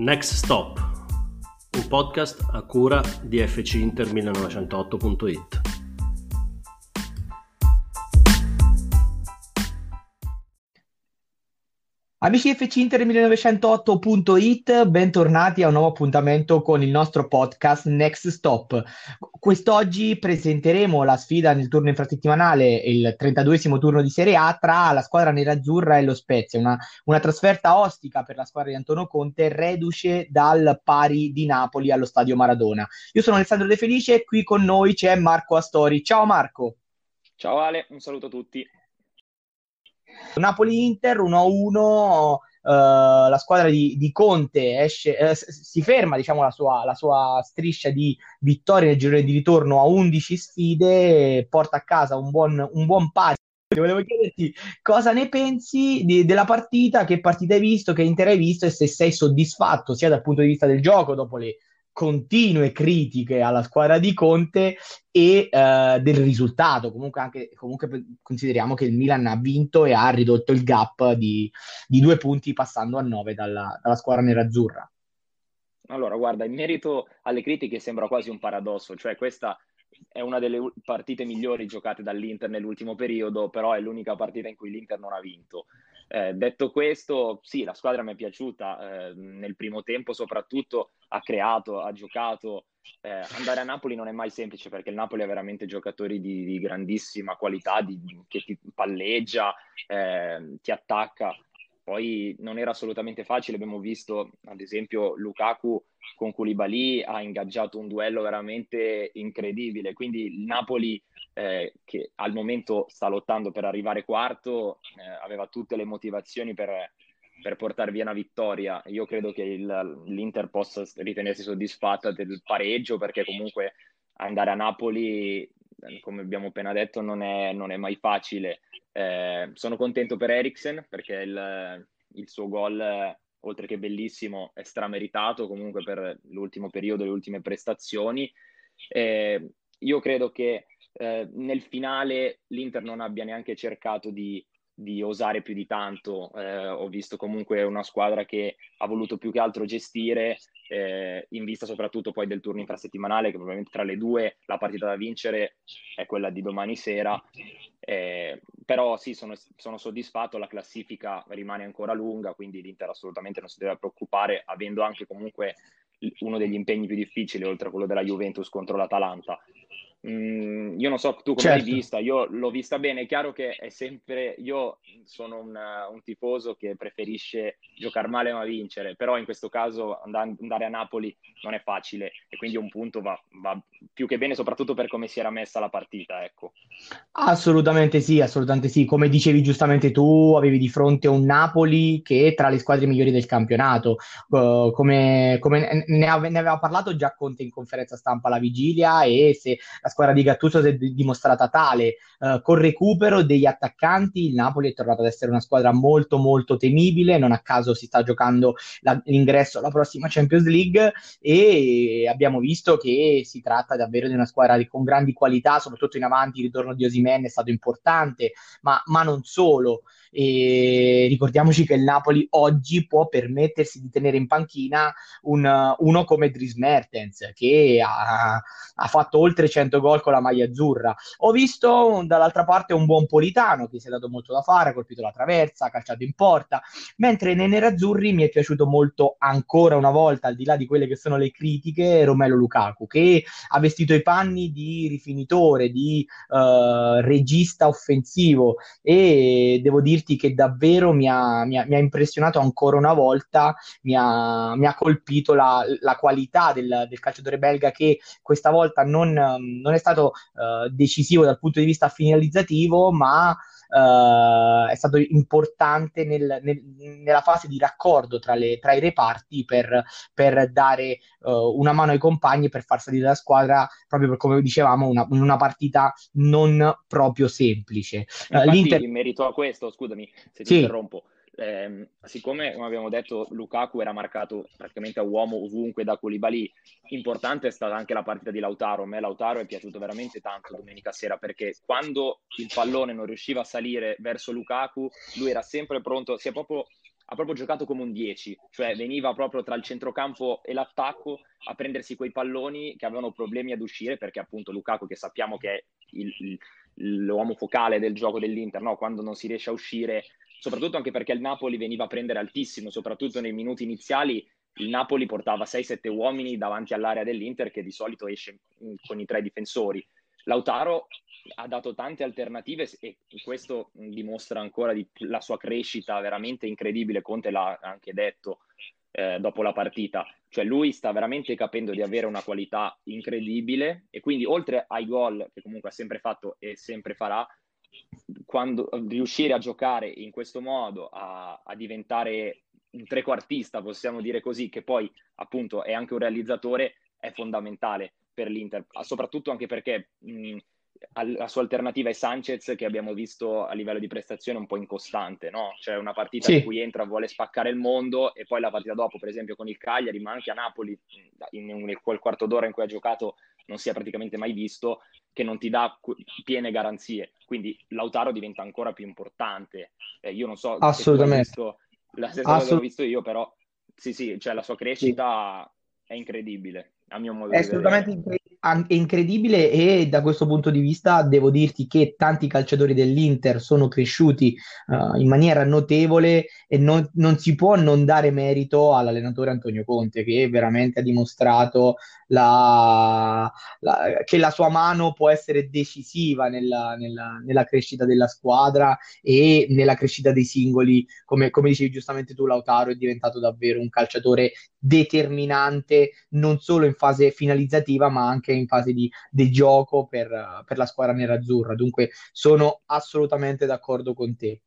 Next Stop, un podcast a cura di fcinter1908.it. Amici FC Inter 1908.it, bentornati a un nuovo appuntamento con il nostro podcast Next Stop. Quest'oggi presenteremo la sfida nel turno infrasettimanale, il 32esimo turno di Serie A tra la squadra nerazzurra e lo Spezia, una, una trasferta ostica per la squadra di Antonio Conte, reduce dal pari di Napoli allo stadio Maradona. Io sono Alessandro De Felice e qui con noi c'è Marco Astori. Ciao Marco. Ciao Ale, un saluto a tutti. Napoli-Inter 1-1, Uh, la squadra di, di Conte esce, uh, si ferma diciamo, la, sua, la sua striscia di vittorie nel girone di ritorno a 11 sfide, porta a casa un buon, un buon pari. Volevo chiederti cosa ne pensi di, della partita, che partita hai visto, che Inter hai visto e se sei soddisfatto sia dal punto di vista del gioco dopo le continue critiche alla squadra di Conte e uh, del risultato. Comunque, anche, comunque consideriamo che il Milan ha vinto e ha ridotto il gap di, di due punti passando a nove dalla, dalla squadra nerazzurra. Allora, guarda, in merito alle critiche sembra quasi un paradosso, cioè questa è una delle partite migliori giocate dall'Inter nell'ultimo periodo, però è l'unica partita in cui l'Inter non ha vinto. Eh, detto questo, sì, la squadra mi è piaciuta, eh, nel primo tempo soprattutto ha creato, ha giocato. Eh, andare a Napoli non è mai semplice perché il Napoli ha veramente giocatori di, di grandissima qualità, di, che ti palleggia, eh, ti attacca. Poi non era assolutamente facile, abbiamo visto ad esempio Lukaku con Koulibaly ha ingaggiato un duello veramente incredibile, quindi il Napoli eh, che al momento sta lottando per arrivare quarto, eh, aveva tutte le motivazioni per, per portare via una vittoria. Io credo che il, l'Inter possa ritenersi soddisfatta del pareggio perché comunque andare a Napoli, come abbiamo appena detto, non è, non è mai facile. Eh, sono contento per Eriksen perché il, il suo gol, oltre che bellissimo, è strameritato comunque per l'ultimo periodo, le ultime prestazioni. Eh, io credo che eh, nel finale l'Inter non abbia neanche cercato di, di osare più di tanto. Eh, ho visto comunque una squadra che ha voluto più che altro gestire, eh, in vista soprattutto poi del turno infrasettimanale, che probabilmente tra le due la partita da vincere è quella di domani sera. Eh, però sì, sono, sono, soddisfatto, la classifica rimane ancora lunga, quindi l'Inter assolutamente non si deve preoccupare, avendo anche comunque uno degli impegni più difficili, oltre a quello della Juventus contro l'Atalanta. Mm, io non so tu come certo. l'hai vista, io l'ho vista bene, è chiaro che è sempre, io sono un, un tifoso che preferisce giocare male ma vincere, però in questo caso andare a Napoli non è facile e quindi un punto va, va, più che bene soprattutto per come si era messa la partita. Ecco. Assolutamente sì, assolutamente sì, come dicevi giustamente tu, avevi di fronte un Napoli che è tra le squadre migliori del campionato, uh, come, come ne, ave, ne, aveva parlato già Conte in conferenza stampa alla vigilia e se la squadra di Gattuso si è dimostrata tale. Uh, col recupero degli attaccanti, il Napoli è tornato ad essere una squadra molto, molto temibile. Non a caso si sta giocando la, l'ingresso alla prossima Champions League e abbiamo visto che si tratta davvero di una squadra con grandi qualità, soprattutto in avanti. Il ritorno di Osimen è stato importante, ma, ma non solo. E ricordiamoci che il Napoli oggi può permettersi di tenere in panchina un, uno come Dries Mertens che ha, ha, fatto oltre 100 gol con la maglia azzurra. Ho visto dall'altra parte un buon Politano che si è dato molto da fare, ha colpito la traversa, ha calciato in porta, mentre nei nerazzurri mi è piaciuto molto ancora una volta, al di là di quelle che sono le critiche, Romelo Lukaku che ha vestito i panni di rifinitore, di uh, regista offensivo e devo dire dirti che davvero mi ha, mi ha, mi ha impressionato ancora una volta, mi ha, mi ha colpito la, la qualità del, del, calciatore belga che questa volta non, non è stato uh, decisivo dal punto di vista finalizzativo, ma Uh, è stato importante nel, nel, nella fase di raccordo tra, le, tra i reparti per, per dare uh, una mano ai compagni per far salire la squadra proprio per come dicevamo una, una partita non proprio semplice. Uh, L'Inter... in merito a questo, scusami se ti sì. interrompo, eh, siccome, come abbiamo detto, Lukaku era marcato praticamente a uomo ovunque da Koulibaly, importante è stata anche la partita di Lautaro. A me Lautaro è piaciuto veramente tanto domenica sera perché quando il pallone non riusciva a salire verso Lukaku, lui era sempre pronto, si è proprio ha proprio giocato come un 10, cioè veniva proprio tra il centrocampo e l'attacco a prendersi quei palloni che avevano problemi ad uscire perché appunto Lukaku che sappiamo che è il, il, l'uomo focale del gioco dell'Inter, no? quando non si riesce a uscire, soprattutto anche perché il Napoli veniva a prendere altissimo, soprattutto nei minuti iniziali il Napoli portava 6-7 uomini davanti all'area dell'Inter che di solito esce con i tre difensori. Lautaro ha dato tante alternative e questo dimostra ancora di, la sua crescita veramente incredibile. Conte l'ha anche detto eh, dopo la partita. Cioè lui sta veramente capendo di avere una qualità incredibile e quindi oltre ai gol che comunque ha sempre fatto e sempre farà, quando riuscire a giocare in questo modo, a, a diventare un trequartista, possiamo dire così, che poi appunto è anche un realizzatore, è fondamentale per l'Inter, soprattutto anche perché mh, la sua alternativa è Sanchez che abbiamo visto a livello di prestazione un po' incostante, no? Cioè una partita sì. in cui entra, vuole spaccare il mondo e poi la partita dopo, per esempio con il Cagliari, ma anche a Napoli, in, in quel quarto d'ora in cui ha giocato non si è praticamente mai visto, che non ti dà piene garanzie. Quindi Lautaro diventa ancora più importante. Eh, io non so Assolutamente. visto la stessa Assolut- cosa che ho visto io, però sì, sì, cioè la sua crescita sì. è incredibile, a mio modo è di vedere. È assolutamente incredibile e da questo punto di vista devo dirti che tanti calciatori dell'Inter sono cresciuti uh, in maniera notevole e non, non, si può non dare merito all'allenatore Antonio Conte che veramente ha dimostrato la, la, che la sua mano può essere decisiva nella, nella, nella, crescita della squadra e nella crescita dei singoli. Come, come dicevi giustamente tu, Lautaro è diventato davvero un calciatore determinante non solo in fase finalizzativa ma anche in fase di, di gioco per, per la squadra nerazzurra. Dunque sono assolutamente d'accordo con te.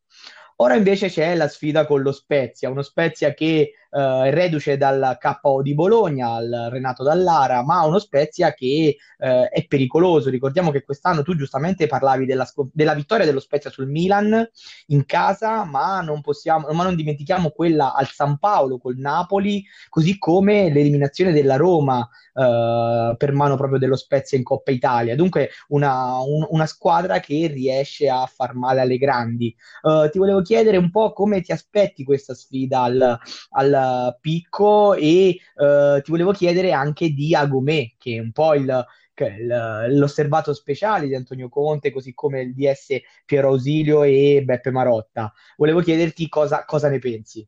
Ora invece c'è la sfida con lo Spezia, uno Spezia che eh, reduce dal KO di Bologna al Renato Dallara, ma uno Spezia che eh, è pericoloso. Ricordiamo che quest'anno tu giustamente parlavi della, della, vittoria dello Spezia sul Milan in casa, ma non, possiamo, ma non dimentichiamo quella al San Paolo col Napoli, così come l'eliminazione della Roma eh, per mano proprio dello Spezia in Coppa Italia. Dunque una, un, una squadra che riesce a far male alle grandi. Uh, ti volevo chiedere un po' come ti aspetti questa sfida al, al picco e uh, ti volevo chiedere anche di Agomè, che è un po' il, l'osservato speciale di Antonio Conte, così come il DS Piero Ausilio e Beppe Marotta. Volevo chiederti cosa, cosa ne pensi.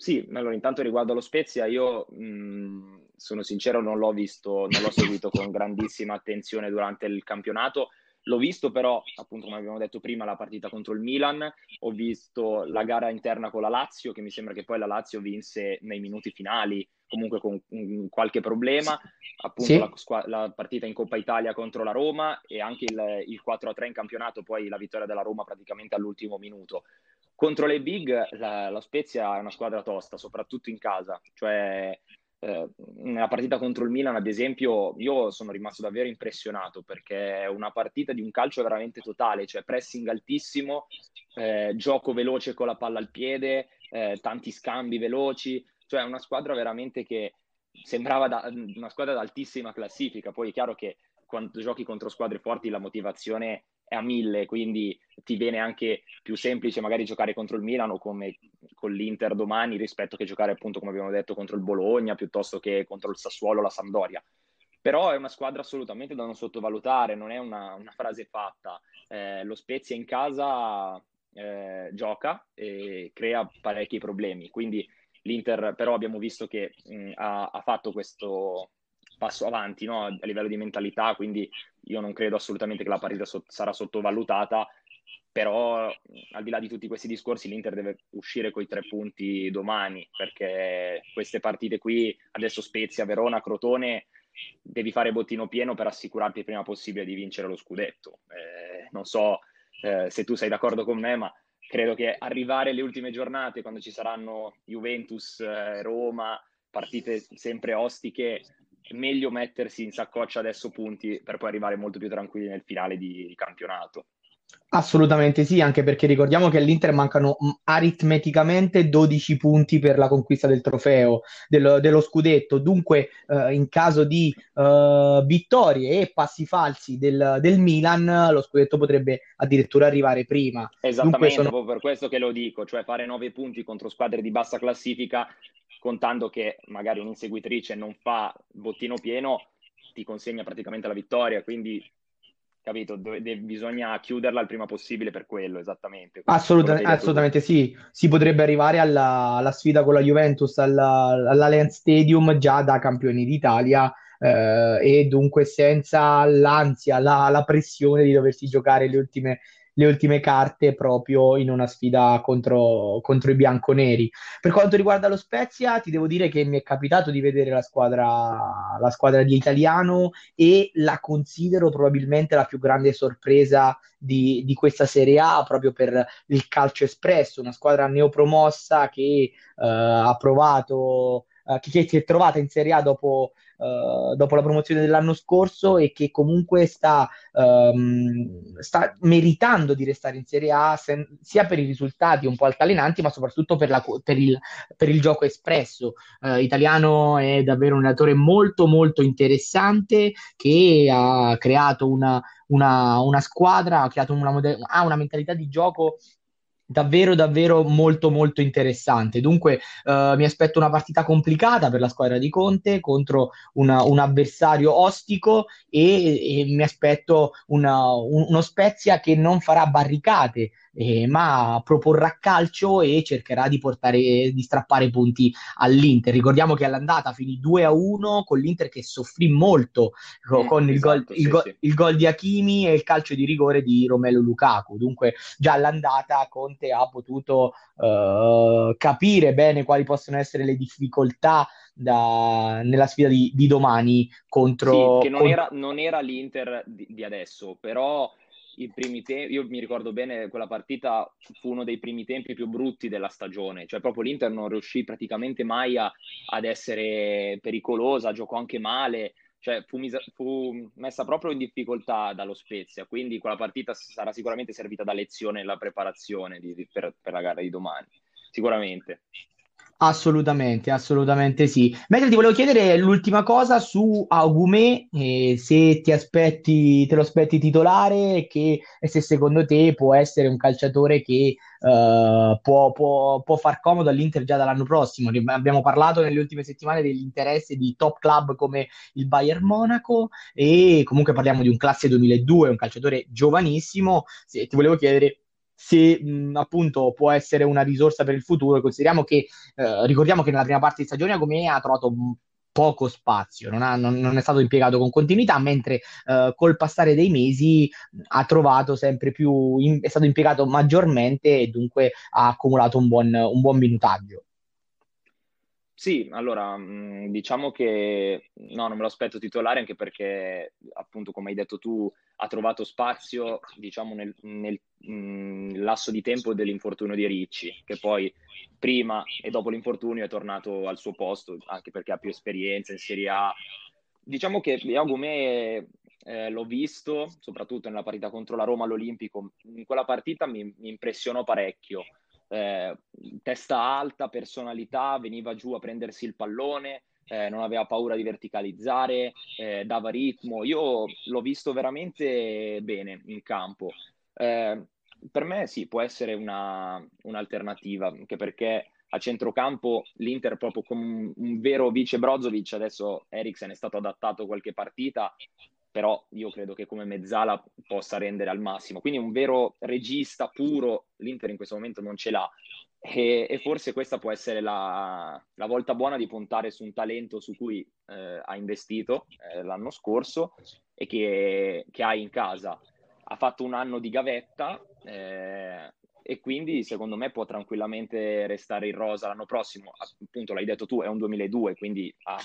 Sì, allora intanto riguardo allo Spezia, io mh, sono sincero, non l'ho visto, non l'ho seguito con grandissima attenzione durante il campionato. L'ho visto però, appunto, come abbiamo detto prima, la partita contro il Milan, ho visto la gara interna con la Lazio, che mi sembra che poi la Lazio vinse nei minuti finali, comunque con um, qualche problema, appunto sì. la, la, partita in Coppa Italia contro la Roma e anche il, il 4-3 in campionato, poi la vittoria della Roma praticamente all'ultimo minuto. Contro le big, la, la Spezia è una squadra tosta, soprattutto in casa, cioè eh, nella partita contro il Milan, ad esempio, io sono rimasto davvero impressionato perché è una partita di un calcio veramente totale, cioè pressing altissimo, eh, gioco veloce con la palla al piede, eh, tanti scambi veloci, cioè una squadra veramente che sembrava da, una squadra d'altissima classifica. Poi è chiaro che quando giochi contro squadre forti la motivazione è a mille, quindi ti viene anche più semplice magari giocare contro il Milan o come con l'Inter domani rispetto che giocare appunto come abbiamo detto contro il Bologna piuttosto che contro il Sassuolo o la Sampdoria. Però è una squadra assolutamente da non sottovalutare, non è una, una frase fatta. Eh, lo Spezia in casa eh, gioca e crea parecchi problemi, quindi l'Inter però abbiamo visto che mh, ha, ha fatto questo, passo avanti no? a livello di mentalità, quindi io non credo assolutamente che la partita so- sarà sottovalutata, però al di là di tutti questi discorsi l'Inter deve uscire con i tre punti domani, perché queste partite qui, adesso Spezia, Verona, Crotone, devi fare bottino pieno per assicurarti il prima possibile di vincere lo scudetto. Eh, non so eh, se tu sei d'accordo con me, ma credo che arrivare alle ultime giornate, quando ci saranno Juventus, eh, Roma, partite sempre ostiche, meglio mettersi in saccoccia adesso punti per poi arrivare molto più tranquilli nel finale di, di campionato. Assolutamente sì, anche perché ricordiamo che all'Inter mancano mm, aritmeticamente 12 punti per la conquista del trofeo, dello, dello scudetto. Dunque, eh, in caso di eh, vittorie e passi falsi del, del, Milan, lo scudetto potrebbe addirittura arrivare prima. Esattamente, sono... proprio per questo che lo dico, cioè fare 9 punti contro squadre di bassa classifica, contando che magari un'inseguitrice non fa bottino pieno, ti consegna praticamente la vittoria, quindi capito? De- de- bisogna chiuderla il prima possibile per quello, esattamente. Assolut- assolutamente sì, si potrebbe arrivare alla, alla sfida con la Juventus alla, all'Allianz Stadium già da campioni d'Italia eh, e dunque senza l'ansia, la, la pressione di doversi giocare le ultime le ultime carte proprio in una sfida contro, contro, i bianconeri. Per quanto riguarda lo Spezia, ti devo dire che mi è capitato di vedere la squadra, la squadra di Italiano e la considero probabilmente la più grande sorpresa di, di, questa Serie A proprio per il calcio espresso, una squadra neopromossa che uh, ha provato, che, che, si è trovata in Serie A dopo uh, dopo la promozione dell'anno scorso e che comunque sta, um, sta meritando di restare in Serie A sen- sia per i risultati un po' altalenanti, ma soprattutto per, la, per, il, per il, gioco espresso. Uh, Italiano è davvero un allenatore molto molto interessante che ha creato una, una, una squadra, ha creato una, ha una mentalità di gioco davvero davvero molto molto interessante. Dunque uh, mi aspetto una partita complicata per la squadra di Conte contro una, un avversario ostico e, e mi aspetto una, un, uno Spezia che non farà barricate eh, ma proporrà calcio e cercherà di portare di strappare punti all'Inter. Ricordiamo che all'andata finì 2 a 1 con l'Inter che soffrì molto mm, con il, esatto, gol, sì, il, go, sì. il, gol, di Hakimi e il calcio di rigore di Romelo Lukaku. Dunque, già all'andata Conte ha potuto uh, capire bene quali possono essere le difficoltà da, nella sfida di, di domani contro. Sì, che non, con... era, non era l'Inter di, di adesso, però i primi tempi, io mi ricordo bene quella partita fu uno dei primi tempi più brutti della stagione, cioè proprio l'Inter non riuscì praticamente mai a, ad essere pericolosa, giocò anche male, cioè fu, mis- fu, messa proprio in difficoltà dallo Spezia, quindi quella partita sarà sicuramente servita da lezione nella preparazione di, per, per la gara di domani, sicuramente. Assolutamente, assolutamente sì. Mentre ti volevo chiedere l'ultima cosa su Augumè, eh, se ti aspetti, te lo aspetti titolare che, e se secondo te può essere un calciatore che uh, può, può, può, far comodo all'Inter già dall'anno prossimo. Abbiamo parlato nelle ultime settimane degli interessi di top club come il Bayern Monaco e comunque parliamo di un classe 2002, un calciatore giovanissimo. Se, ti volevo chiedere se mh, appunto può essere una risorsa per il futuro. Consideriamo che, eh, ricordiamo che nella prima parte di stagione Agomè ha trovato poco spazio, non, ha, non, non, è stato impiegato con continuità, mentre eh, col passare dei mesi ha trovato sempre più, in, è stato impiegato maggiormente e dunque ha accumulato un buon, un buon minutaggio. Sì, allora diciamo che no, non me lo aspetto titolare anche perché, appunto, come hai detto tu, ha trovato spazio, diciamo, nel, nel mh, lasso di tempo dell'infortunio di Ricci, che poi prima e dopo l'infortunio è tornato al suo posto, anche perché ha più esperienza in Serie A. Diciamo che Yagumè eh, l'ho visto, soprattutto nella partita contro la Roma all'Olimpico, in quella partita mi, mi impressionò parecchio eh, testa alta, personalità, veniva giù a prendersi il pallone, eh, non aveva paura di verticalizzare, eh, dava ritmo. Io l'ho visto veramente bene in campo. Eh, per me sì, può essere una, un'alternativa, anche perché a centrocampo l'Inter proprio come un, un vero vice Brozovic, adesso Eriksen è stato adattato qualche partita, però io credo che come mezzala possa rendere al massimo. Quindi un vero regista puro, l'Inter in questo momento non ce l'ha. E, e forse questa può essere la, la, volta buona di puntare su un talento su cui eh, ha investito eh, l'anno scorso e che, che ha in casa. Ha fatto un anno di gavetta eh, e quindi secondo me può tranquillamente restare in rosa l'anno prossimo. Appunto, l'hai detto tu, è un 2002, quindi ha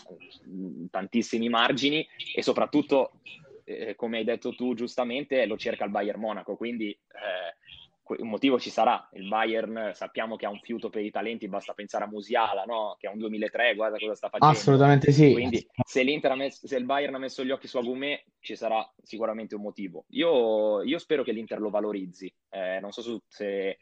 mm, tantissimi margini e soprattutto, eh, come hai detto tu giustamente, lo cerca il Bayern Monaco, quindi eh, un motivo ci sarà. Il Bayern sappiamo che ha un fiuto per i talenti, basta pensare a Musiala, no? che è un 2003, guarda cosa sta facendo. Assolutamente sì. Quindi se, messo, se il Bayern ha messo gli occhi su Agumè ci sarà sicuramente un motivo. Io, io spero che l'Inter lo valorizzi. Eh, non so se...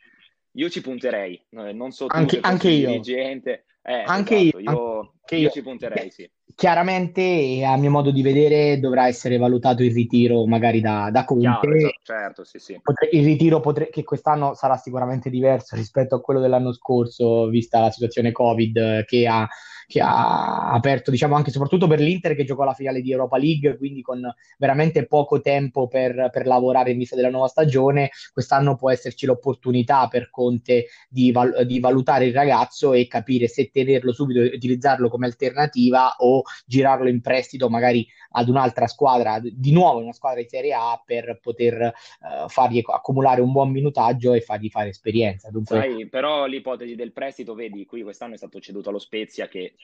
Io ci punterei, non so tu anche, anche io. dirigente. Eh, anche esatto. io. io, anche io io. ci punterei, sì chiaramente a mio modo di vedere dovrà essere valutato il ritiro magari da, da Conte Chiaro, esatto, certo, sì, sì. Potre, il ritiro potre, che quest'anno sarà sicuramente diverso rispetto a quello dell'anno scorso vista la situazione covid che ha, che ha aperto diciamo anche soprattutto per l'Inter che giocò la finale di Europa League quindi con veramente poco tempo per, per lavorare in vista della nuova stagione quest'anno può esserci l'opportunità per Conte di, val- di valutare il ragazzo e capire se tenerlo subito e utilizzarlo come alternativa o girarlo in prestito magari ad un'altra squadra, di nuovo una squadra di Serie A per poter uh, fargli accumulare un buon minutaggio e fargli fare esperienza. Dunque... Sai, però l'ipotesi del prestito, vedi, qui quest'anno è stato ceduto allo Spezia che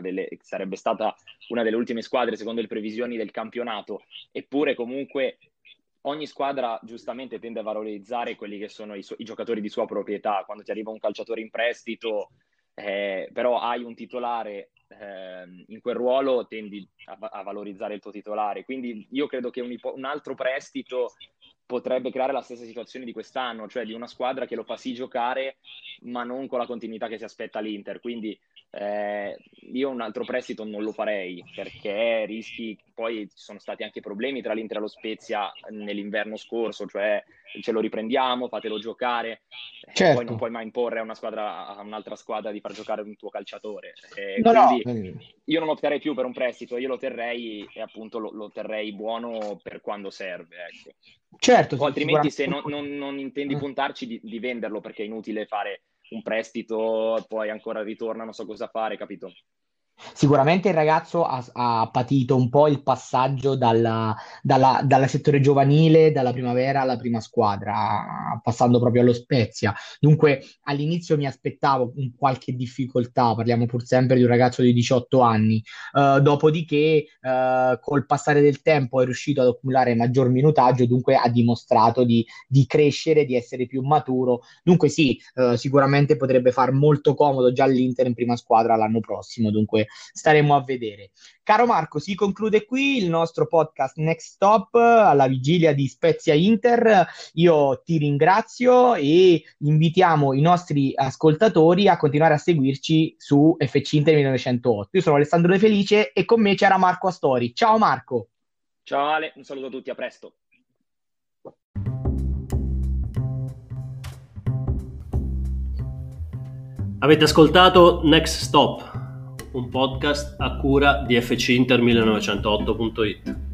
delle, sarebbe stata una delle ultime squadre secondo le previsioni del campionato, eppure comunque ogni squadra giustamente tende a valorizzare quelli che sono i, su- i, giocatori di sua proprietà. Quando ti arriva un calciatore in prestito, eh, però hai un titolare eh, in quel ruolo tendi a, a, valorizzare il tuo titolare. Quindi io credo che un, un, altro prestito potrebbe creare la stessa situazione di quest'anno, cioè di una squadra che lo fa sì giocare, ma non con la continuità che si aspetta l'Inter. Quindi eh, io un altro prestito non lo farei perché rischi, poi ci sono stati anche problemi tra l'Inter e lo Spezia nell'inverno scorso, cioè ce lo riprendiamo, fatelo giocare, certo. poi non puoi mai imporre a, una squadra, a un'altra squadra di far giocare un tuo calciatore. Eh, no, quindi no. io non opterei più per un prestito, io lo terrei e appunto lo, lo terrei buono per quando serve. Ecco. Certo, o altrimenti se non, non, non intendi eh. puntarci di, di venderlo perché è inutile fare un prestito, poi ancora ritorna, non so cosa fare, capito? Sicuramente il ragazzo ha, ha, patito un po' il passaggio dalla, dalla, dalla, settore giovanile, dalla primavera alla prima squadra, passando proprio allo Spezia. Dunque all'inizio mi aspettavo un qualche difficoltà, parliamo pur sempre di un ragazzo di 18 anni, uh, dopodiché uh, col passare del tempo è riuscito ad accumulare maggior minutaggio, dunque ha dimostrato di, di crescere, di essere più maturo. Dunque sì, uh, sicuramente potrebbe far molto comodo già all'Inter in prima squadra l'anno prossimo, dunque staremo a vedere. Caro Marco, si conclude qui il nostro podcast Next Stop alla vigilia di Spezia Inter. Io ti ringrazio e invitiamo i nostri ascoltatori a continuare a seguirci su FC Inter 1908. Io sono Alessandro De Felice e con me c'era Marco Astori. Ciao Marco. Ciao Ale, un saluto a tutti, a presto. Avete ascoltato Next Stop un podcast a cura di fcinter1908.it.